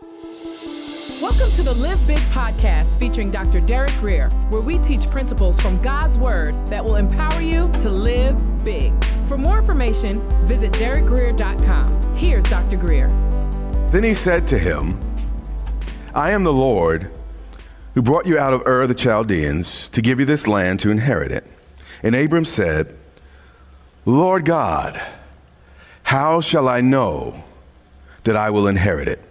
Welcome to the Live Big podcast featuring Dr. Derek Grier, where we teach principles from God's Word that will empower you to live big. For more information, visit derekgrier.com. Here's Dr. Grier. Then he said to him, I am the Lord who brought you out of Ur the Chaldeans to give you this land to inherit it. And Abram said, Lord God, how shall I know that I will inherit it?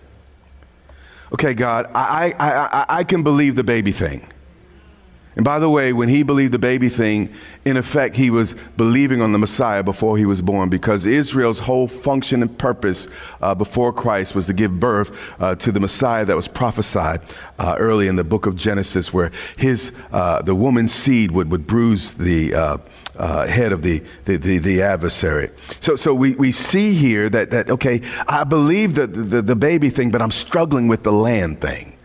Okay, God, I, I, I, I can believe the baby thing. And by the way, when he believed the baby thing, in effect, he was believing on the Messiah before he was born because Israel's whole function and purpose uh, before Christ was to give birth uh, to the Messiah that was prophesied uh, early in the book of Genesis, where his, uh, the woman's seed would, would bruise the uh, head of the, the, the, the, adversary. So, so we, we see here that, that, okay, I believe the, the, the baby thing, but I'm struggling with the land thing.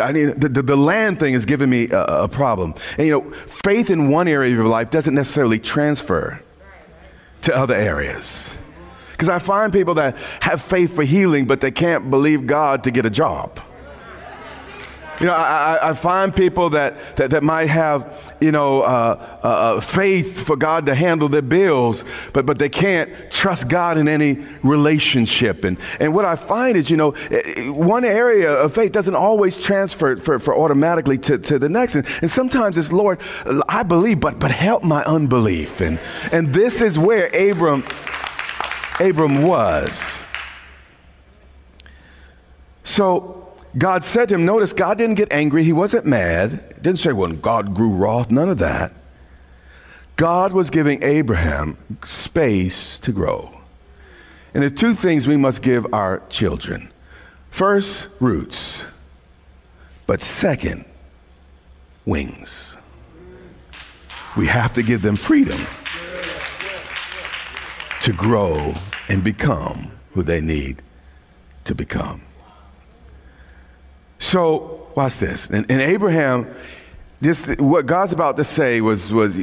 I mean, the, the, the, land thing is giving me a, a, problem. And you know, faith in one area of your life doesn't necessarily transfer to other areas. Because I find people that have faith for healing, but they can't believe God to get a job. You know, I, I find people that, that, that, might have, you know, uh, uh, uh, faith for God to handle their bills, but, but they can't trust God in any relationship. And, and what I find is, you know, one area of faith doesn't always transfer for, for automatically to, to the next. And, and sometimes it's, Lord, I believe, but, but help my unbelief. And, and this is where Abram, Abram was. So, God said to him, notice God didn't get angry. He wasn't mad. didn't say when God grew wroth, none of that. God was giving Abraham space to grow. And there are two things we must give our children first, roots, but second, wings. We have to give them freedom to grow and become who they need to become. So, watch this. And, and Abraham, this, what God's about to say was, was,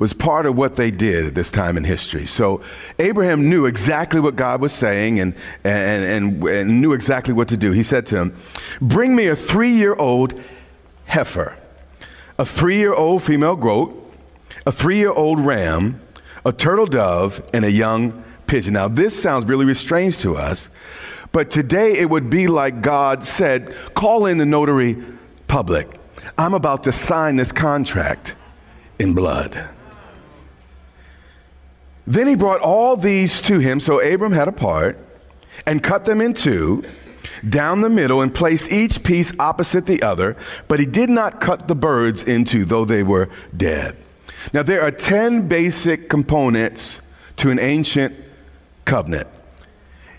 was part of what they did at this time in history. So Abraham knew exactly what God was saying and, and, and, and knew exactly what to do. He said to him, Bring me a three year old heifer, a three year old female goat, a three year old ram, a turtle dove, and a young pigeon. Now, this sounds really strange to us but today it would be like God said, call in the notary public. I'm about to sign this contract in blood. Then he brought all these to him. So Abram had a part and cut them in two down the middle and placed each piece opposite the other, but he did not cut the birds into, though they were dead. Now, there are 10 basic components to an ancient covenant.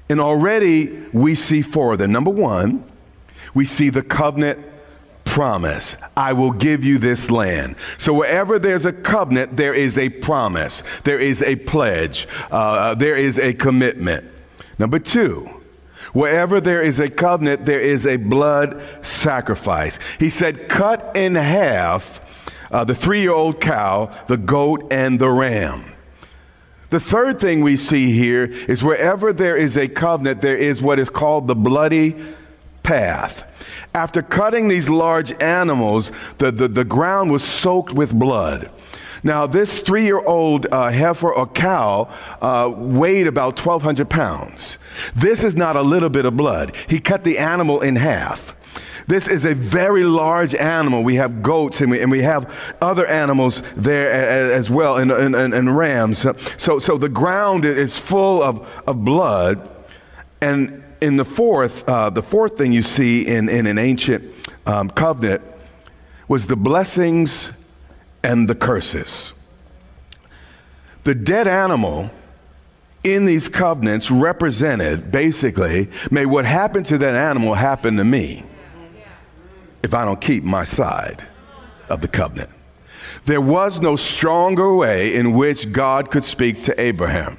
And already we see four of them. Number one, we see the covenant promise. I will give you this land. So wherever there's a covenant, there is a promise, there is a pledge, uh, there is a commitment. Number two, wherever there is a covenant, there is a blood sacrifice. He said, cut in half uh, the three year old cow, the goat, and the ram. The third thing we see here is wherever there is a covenant, there is what is called the bloody path. After cutting these large animals, the, the, the ground was soaked with blood. Now, this three year old uh, heifer or cow uh, weighed about 1,200 pounds. This is not a little bit of blood. He cut the animal in half. This is a very large animal. We have goats and we, and we have other animals there as well, and, and, and rams. So, so the ground is full of, of blood. And in the fourth, uh, the fourth thing you see in, in an ancient um, covenant was the blessings and the curses. The dead animal in these covenants represented basically, may what happened to that animal happen to me if I don't keep my side of the covenant. There was no stronger way in which God could speak to Abraham.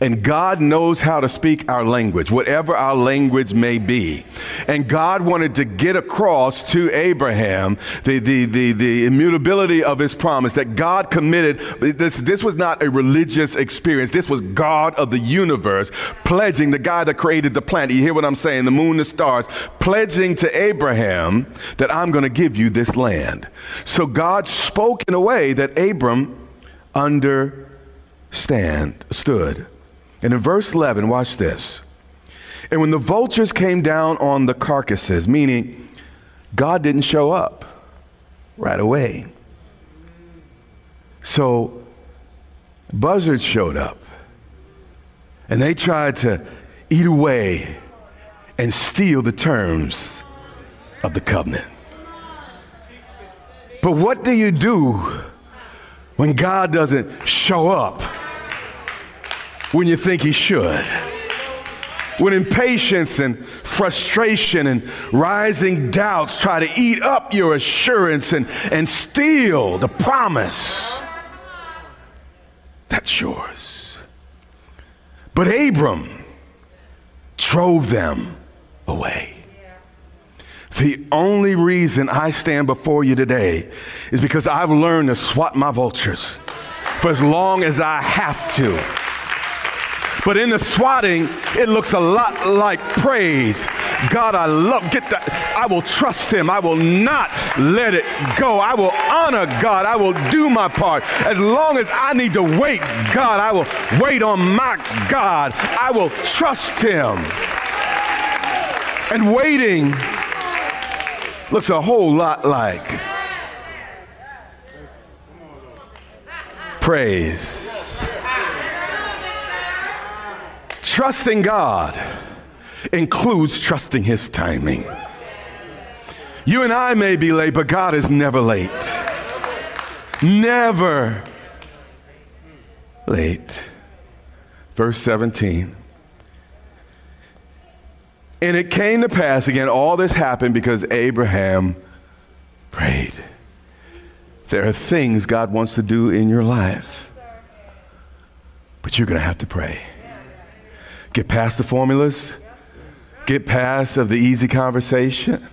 And God knows how to speak our language, whatever our language may be. And God wanted to get across to Abraham the, the, the, the immutability of his promise that God committed. This, this was not a religious experience, this was God of the universe pledging the guy that created the planet. You hear what I'm saying? The moon, the stars, pledging to Abraham that I'm going to give you this land. So God spoke in a way that Abram understand stood. And in verse 11, watch this. And when the vultures came down on the carcasses, meaning God didn't show up right away. So buzzards showed up and they tried to eat away and steal the terms of the covenant. But what do you do when God doesn't show up? When you think he should. When impatience and frustration and rising doubts try to eat up your assurance and, and steal the promise that's yours. But Abram drove them away. The only reason I stand before you today is because I've learned to swat my vultures for as long as I have to. But in the swatting, it looks a lot like praise. God, I love, get that. I will trust him. I will not let it go. I will honor God. I will do my part. As long as I need to wait, God, I will wait on my God. I will trust him. And waiting looks a whole lot like praise. Trusting God includes trusting His timing. You and I may be late, but God is never late. Never late. Verse 17. And it came to pass, again, all this happened because Abraham prayed. There are things God wants to do in your life, but you're going to have to pray. Get past the formulas. Get past of the easy conversation.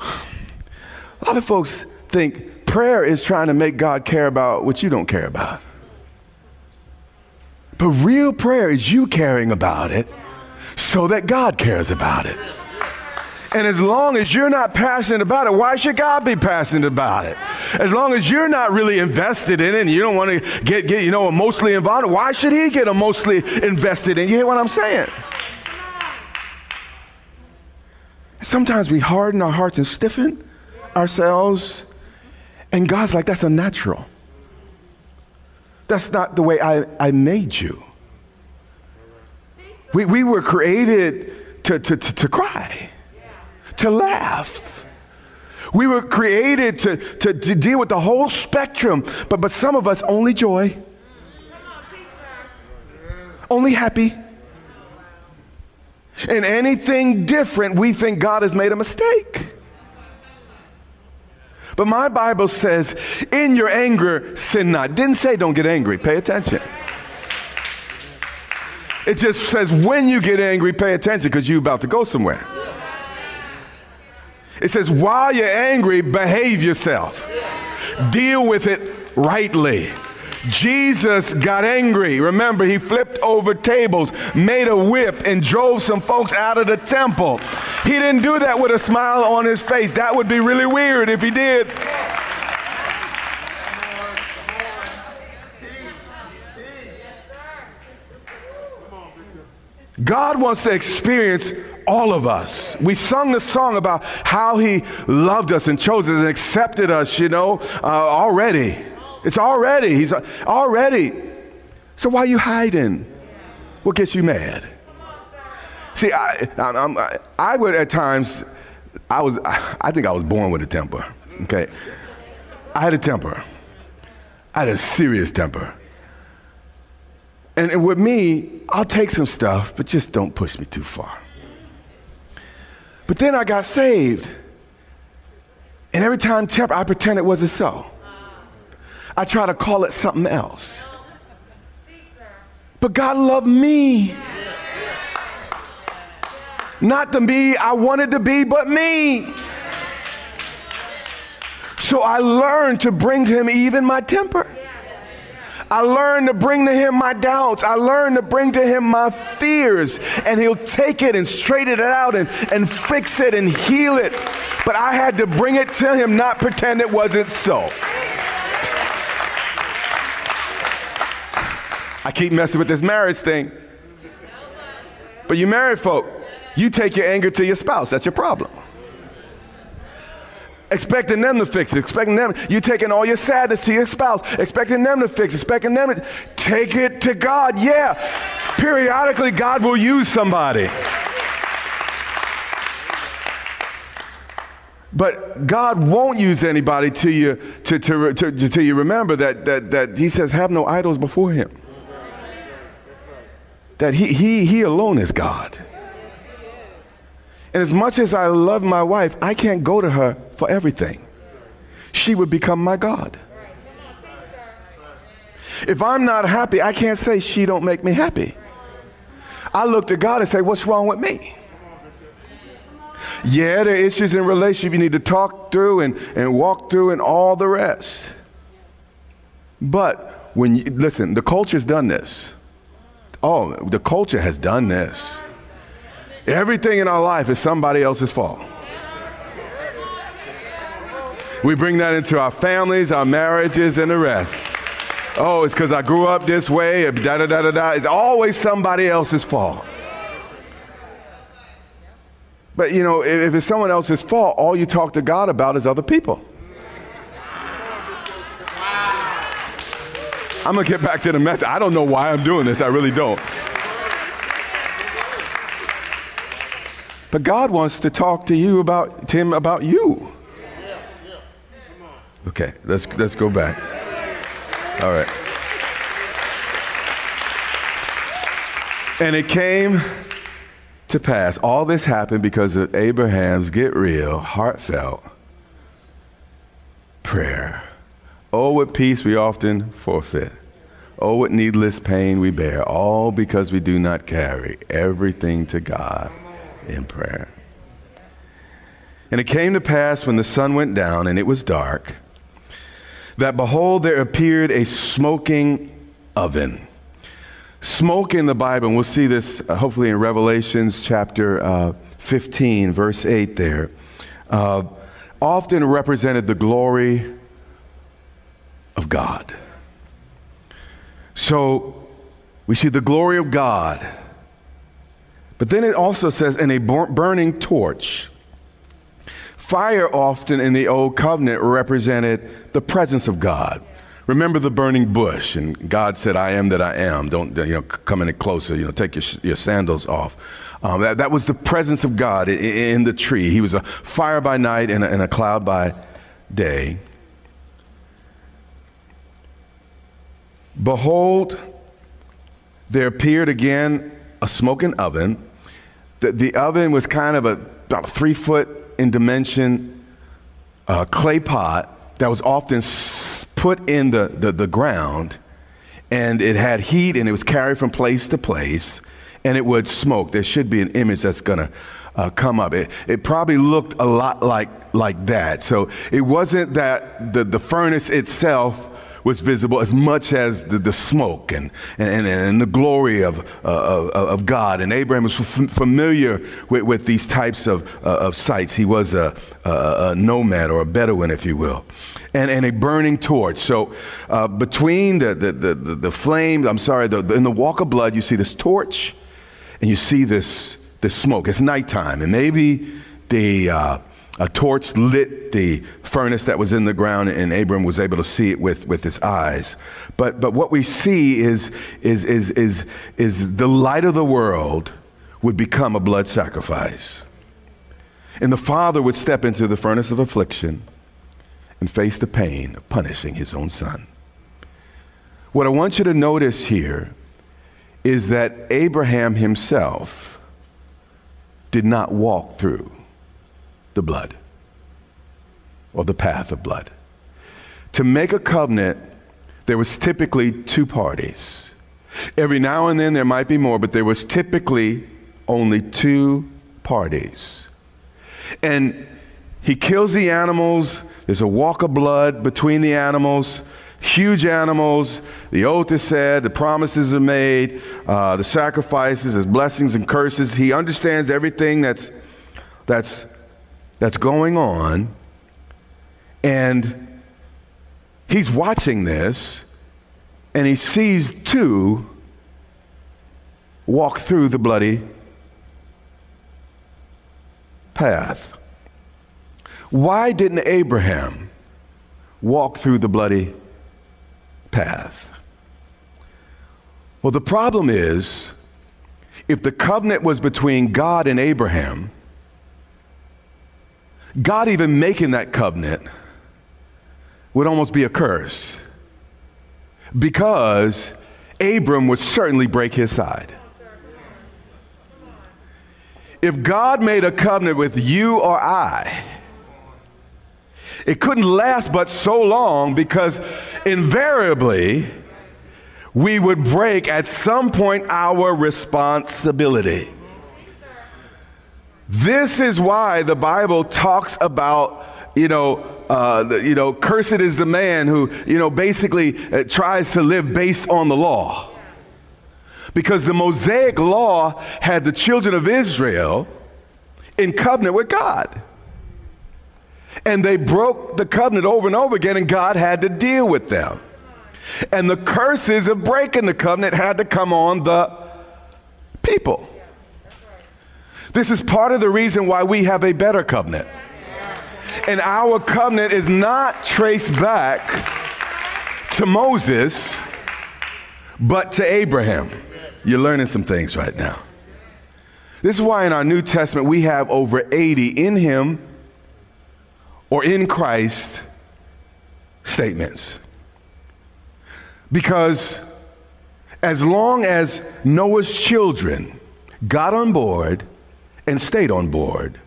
A lot of folks think prayer is trying to make God care about what you don't care about. But real prayer is you caring about it so that God cares about it. And as long as you're not passionate about it, why should God be passionate about it? As long as you're not really invested in it and you don't want to get, get you know, emotionally involved, why should he get emotionally invested in? You hear what I'm saying? Sometimes we harden our hearts and stiffen ourselves, and God's like, that's unnatural. That's not the way I, I made you. We, we were created to, to, to, to cry to laugh. We were created to, to, to deal with the whole spectrum, but, but some of us only joy, only happy. And anything different, we think God has made a mistake. But my Bible says, in your anger, sin not. Didn't say don't get angry. Pay attention. It just says when you get angry, pay attention because you're about to go somewhere. It says, while you're angry, behave yourself, deal with it rightly. Jesus got angry. Remember, he flipped over tables, made a whip, and drove some folks out of the temple. He didn't do that with a smile on his face. That would be really weird if he did. God wants to experience all of us. We sung the song about how he loved us and chose us and accepted us, you know, uh, already. It's already. He's already. So why are you hiding? What gets you mad? See, I, I, I would at times, I was, I think I was born with a temper. Okay, I had a temper. I had a serious temper. And, and with me, I'll take some stuff, but just don't push me too far. But then I got saved. And every time temper, I pretend it wasn't so. I try to call it something else. But God loved me. Not the me I wanted to be, but me. So I learned to bring to him even my temper. I learned to bring to him my doubts. I learned to bring to him my fears. And he'll take it and straighten it out and, and fix it and heal it. But I had to bring it to him, not pretend it wasn't so. I keep messing with this marriage thing. But you married folk, you take your anger to your spouse. That's your problem expecting them to fix it, expecting them, You're taking all your sadness to your spouse, expecting them to fix it, expecting them to take it to God. Yeah, periodically God will use somebody. But God won't use anybody till you, to, to, to, you remember that, that, that He says, have no idols before Him. That He, he, he alone is God. And as much as I love my wife, I can't go to her for everything. She would become my God. If I'm not happy, I can't say she don't make me happy. I look to God and say, what's wrong with me? Yeah, there are issues in relationship you need to talk through and, and walk through and all the rest. But when you, listen, the culture's done this. Oh, the culture has done this. Everything in our life is somebody else's fault. We bring that into our families, our marriages, and the rest. Oh, it's because I grew up this way, da da da da da. It's always somebody else's fault. But you know, if it's someone else's fault, all you talk to God about is other people. I'm gonna get back to the message. I don't know why I'm doing this, I really don't. But God wants to talk to you about to him about you. Okay, let's let's go back. All right. And it came to pass. All this happened because of Abraham's get real, heartfelt prayer. Oh, what peace we often forfeit. Oh, what needless pain we bear, all because we do not carry everything to God in prayer. And it came to pass when the sun went down and it was dark, that behold, there appeared a smoking oven. Smoke in the Bible, and we'll see this uh, hopefully in Revelations chapter uh, 15, verse 8 there, uh, often represented the glory of God. So we see the glory of God but then it also says, in a burning torch. Fire often in the Old Covenant represented the presence of God. Remember the burning bush, and God said, I am that I am. Don't, you know, come any closer, you know, take your, your sandals off. Um, that, that was the presence of God in, in the tree. He was a fire by night and a, and a cloud by day. Behold, there appeared again a smoking oven. The, the oven was kind of a, about three foot in dimension uh, clay pot that was often put in the, the, the ground, and it had heat and it was carried from place to place, and it would smoke. There should be an image that's going to uh, come up. It, it probably looked a lot like, like that. So it wasn't that the, the furnace itself was visible as much as the, the smoke and, and, and the glory of, uh, of, of, God. And Abraham was f- familiar with, with these types of, uh, of sites. He was a, a, a, nomad or a Bedouin, if you will, and, and a burning torch. So uh, between the, the, the, the flames, I'm sorry, the, in the walk of blood, you see this torch and you see this, this smoke. It's nighttime, and maybe the uh, a torch lit the furnace that was in the ground, and Abram was able to see it with, with his eyes. But, but what we see is, is, is, is, is the light of the world would become a blood sacrifice. And the father would step into the furnace of affliction and face the pain of punishing his own son. What I want you to notice here is that Abraham himself did not walk through the blood or the path of blood. To make a covenant, there was typically two parties. Every now and then there might be more, but there was typically only two parties. And he kills the animals. There's a walk of blood between the animals, huge animals. The oath is said, the promises are made, uh, the sacrifices, his blessings and curses. He understands everything that's, that's, that's going on. And he's watching this, and he sees two walk through the bloody path. Why didn't Abraham walk through the bloody path? Well, the problem is if the covenant was between God and Abraham, God even making that covenant would almost be a curse because Abram would certainly break his side. If God made a covenant with you or I, it couldn't last but so long because invariably we would break at some point our responsibility. This is why the Bible talks about, you know, uh, you know, cursed is the man who, you know, basically uh, tries to live based on the law. Because the Mosaic law had the children of Israel in covenant with God. And they broke the covenant over and over again, and God had to deal with them. And the curses of breaking the covenant had to come on the people. This is part of the reason why we have a better covenant. And our covenant is not traced back to Moses, but to Abraham. You're learning some things right now. This is why in our New Testament we have over 80 in Him or in Christ statements. Because as long as Noah's children got on board and stayed on board,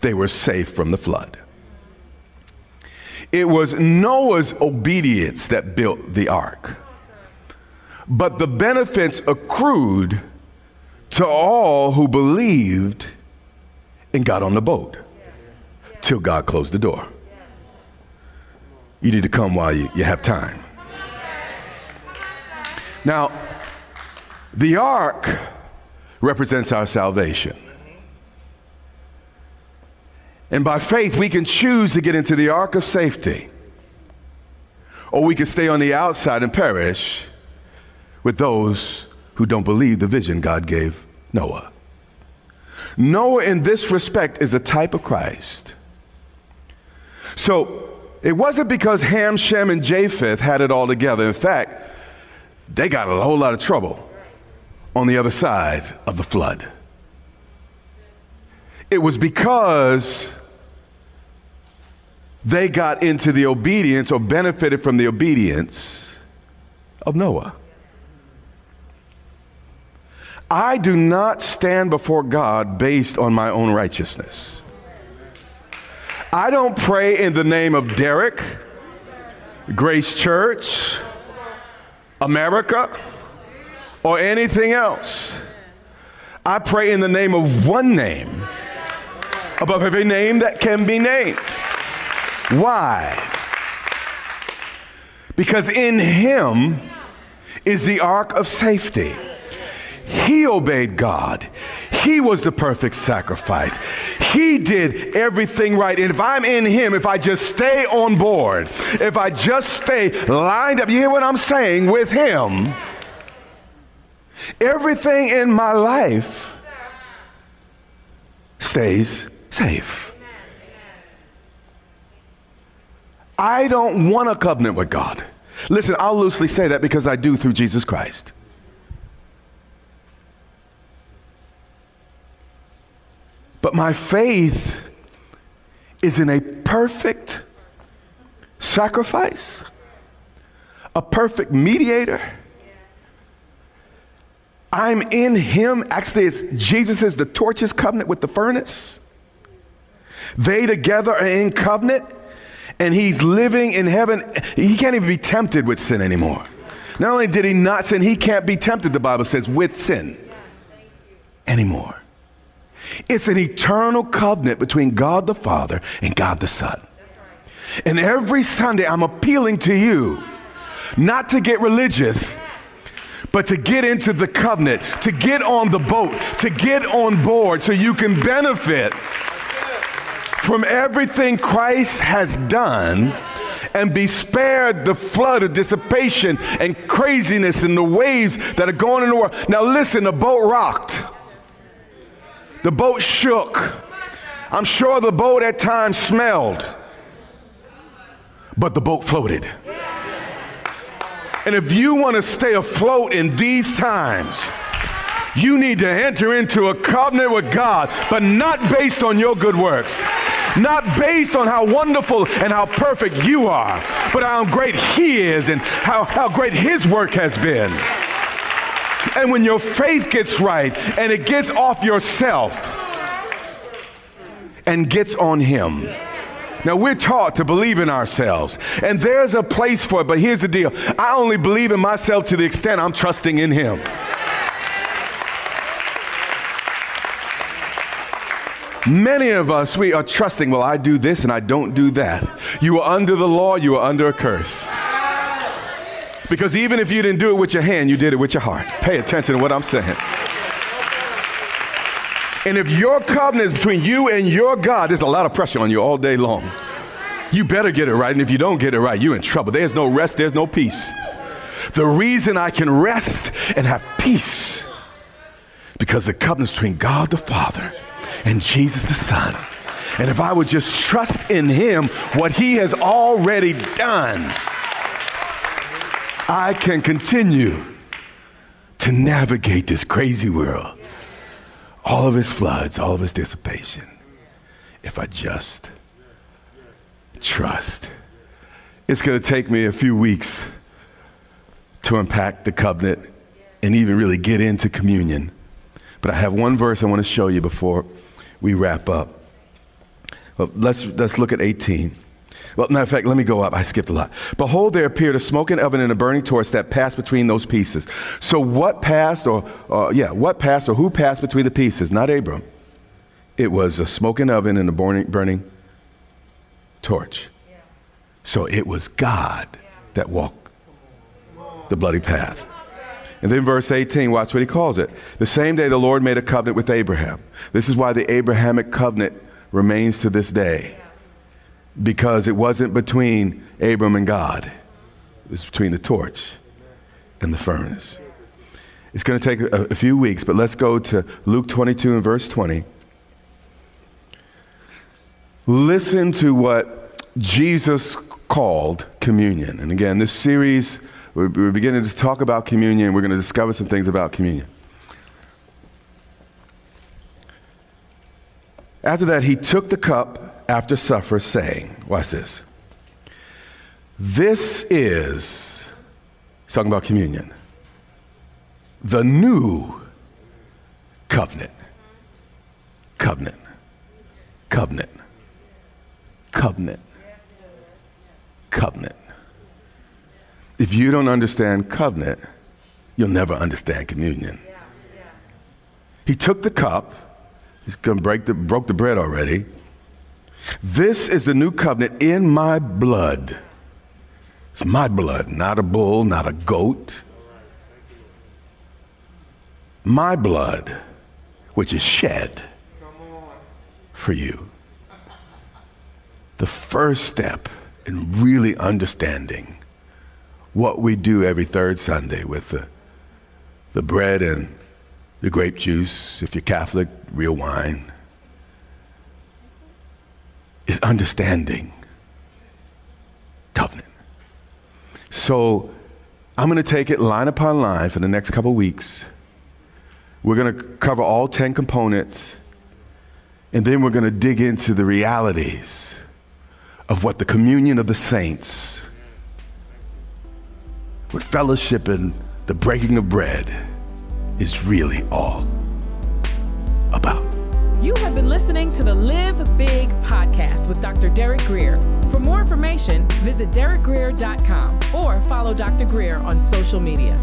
they were safe from the flood. It was Noah's obedience that built the ark. But the benefits accrued to all who believed and got on the boat till God closed the door. You need to come while you, you have time. Now, the ark represents our salvation. And by faith, we can choose to get into the ark of safety. Or we can stay on the outside and perish with those who don't believe the vision God gave Noah. Noah, in this respect, is a type of Christ. So it wasn't because Ham, Shem, and Japheth had it all together. In fact, they got a whole lot of trouble on the other side of the flood. It was because they got into the obedience or benefited from the obedience of Noah. I do not stand before God based on my own righteousness. I don't pray in the name of Derek, Grace Church, America, or anything else. I pray in the name of one name above every name that can be named. Why? Because in Him is the ark of safety. He obeyed God. He was the perfect sacrifice. He did everything right. And if I'm in Him, if I just stay on board, if I just stay lined up, you hear what I'm saying, with Him, everything in my life stays safe. I don't want a covenant with God. Listen, I'll loosely say that because I do through Jesus Christ. But my faith is in a perfect sacrifice, a perfect mediator. I'm in him. Actually, it's Jesus is the torches covenant with the furnace. They together are in covenant, and he's living in heaven. He can't even be tempted with sin anymore Not only did he not sin, he can't be tempted, the Bible says, with sin anymore. It's an eternal covenant between God the Father and God the Son. And every Sunday, I'm appealing to you not to get religious, but to get into the covenant, to get on the boat, to get on board so you can benefit from everything Christ has done and be spared the flood of dissipation and craziness and the waves that are going in the world. Now, listen, the boat rocked, the boat shook. I'm sure the boat at times smelled, but the boat floated. And if you want to stay afloat in these times, you need to enter into a covenant with God, but not based on your good works not based on how wonderful and how perfect you are, but how great He is and how, how great His work has been. And when your faith gets right and it gets off yourself and gets on Him. Now, we're taught to believe in ourselves, and there's a place for it, but here's the deal I only believe in myself to the extent I'm trusting in Him. Many of us, we are trusting, well, I do this and I don't do that. You are under the law, you are under a curse. Because even if you didn't do it with your hand, you did it with your heart. Pay attention to what I'm saying. And if your covenant is between you and your God, there's a lot of pressure on you all day long. You better get it right. And if you don't get it right, you're in trouble. There's no rest, there's no peace. The reason I can rest and have peace because the covenant between God the Father and Jesus the Son. And if I would just trust in Him, what He has already done, I can continue to navigate this crazy world, all of its floods, all of its dissipation, if I just trust. It's going to take me a few weeks to unpack the covenant and even really get into communion. But I have one verse I want to show you before we wrap up. Well, let's, let's look at 18. Well, matter of fact, let me go up. I skipped a lot. Behold, there appeared a smoking oven and a burning torch that passed between those pieces. So, what passed, or uh, yeah, what passed, or who passed between the pieces? Not Abram. It was a smoking oven and a burning, burning torch. So, it was God that walked the bloody path. And then verse 18, watch what he calls it. The same day the Lord made a covenant with Abraham. This is why the Abrahamic covenant remains to this day. Because it wasn't between Abram and God, it was between the torch and the furnace. It's going to take a, a few weeks, but let's go to Luke 22 and verse 20. Listen to what Jesus called communion. And again, this series we're, beginning to talk about communion. We're going to discover some things about communion. After that, he took the cup after supper, saying, Watch this. This is, he's talking about communion, the new covenant. Covenant. Covenant. Covenant. Covenant. If you don't understand covenant, you'll never understand communion. He took the cup, he's gonna break the, broke the bread already. This is the new covenant in my blood. It's my blood, not a bull, not a goat. My blood, which is shed for you. The first step in really understanding what we do every third Sunday with the, the bread and the grape juice, if you're Catholic, real wine, is understanding covenant. So I'm going to take it line upon line for the next couple weeks. We're going to cover all 10 components, and then we're going to dig into the realities of what the communion of the saints what fellowship and the breaking of bread is really all about. You have been listening to the Live Big podcast with Dr. Derek Grier. For more information, visit derekgrier.com or follow Dr. Grier on social media.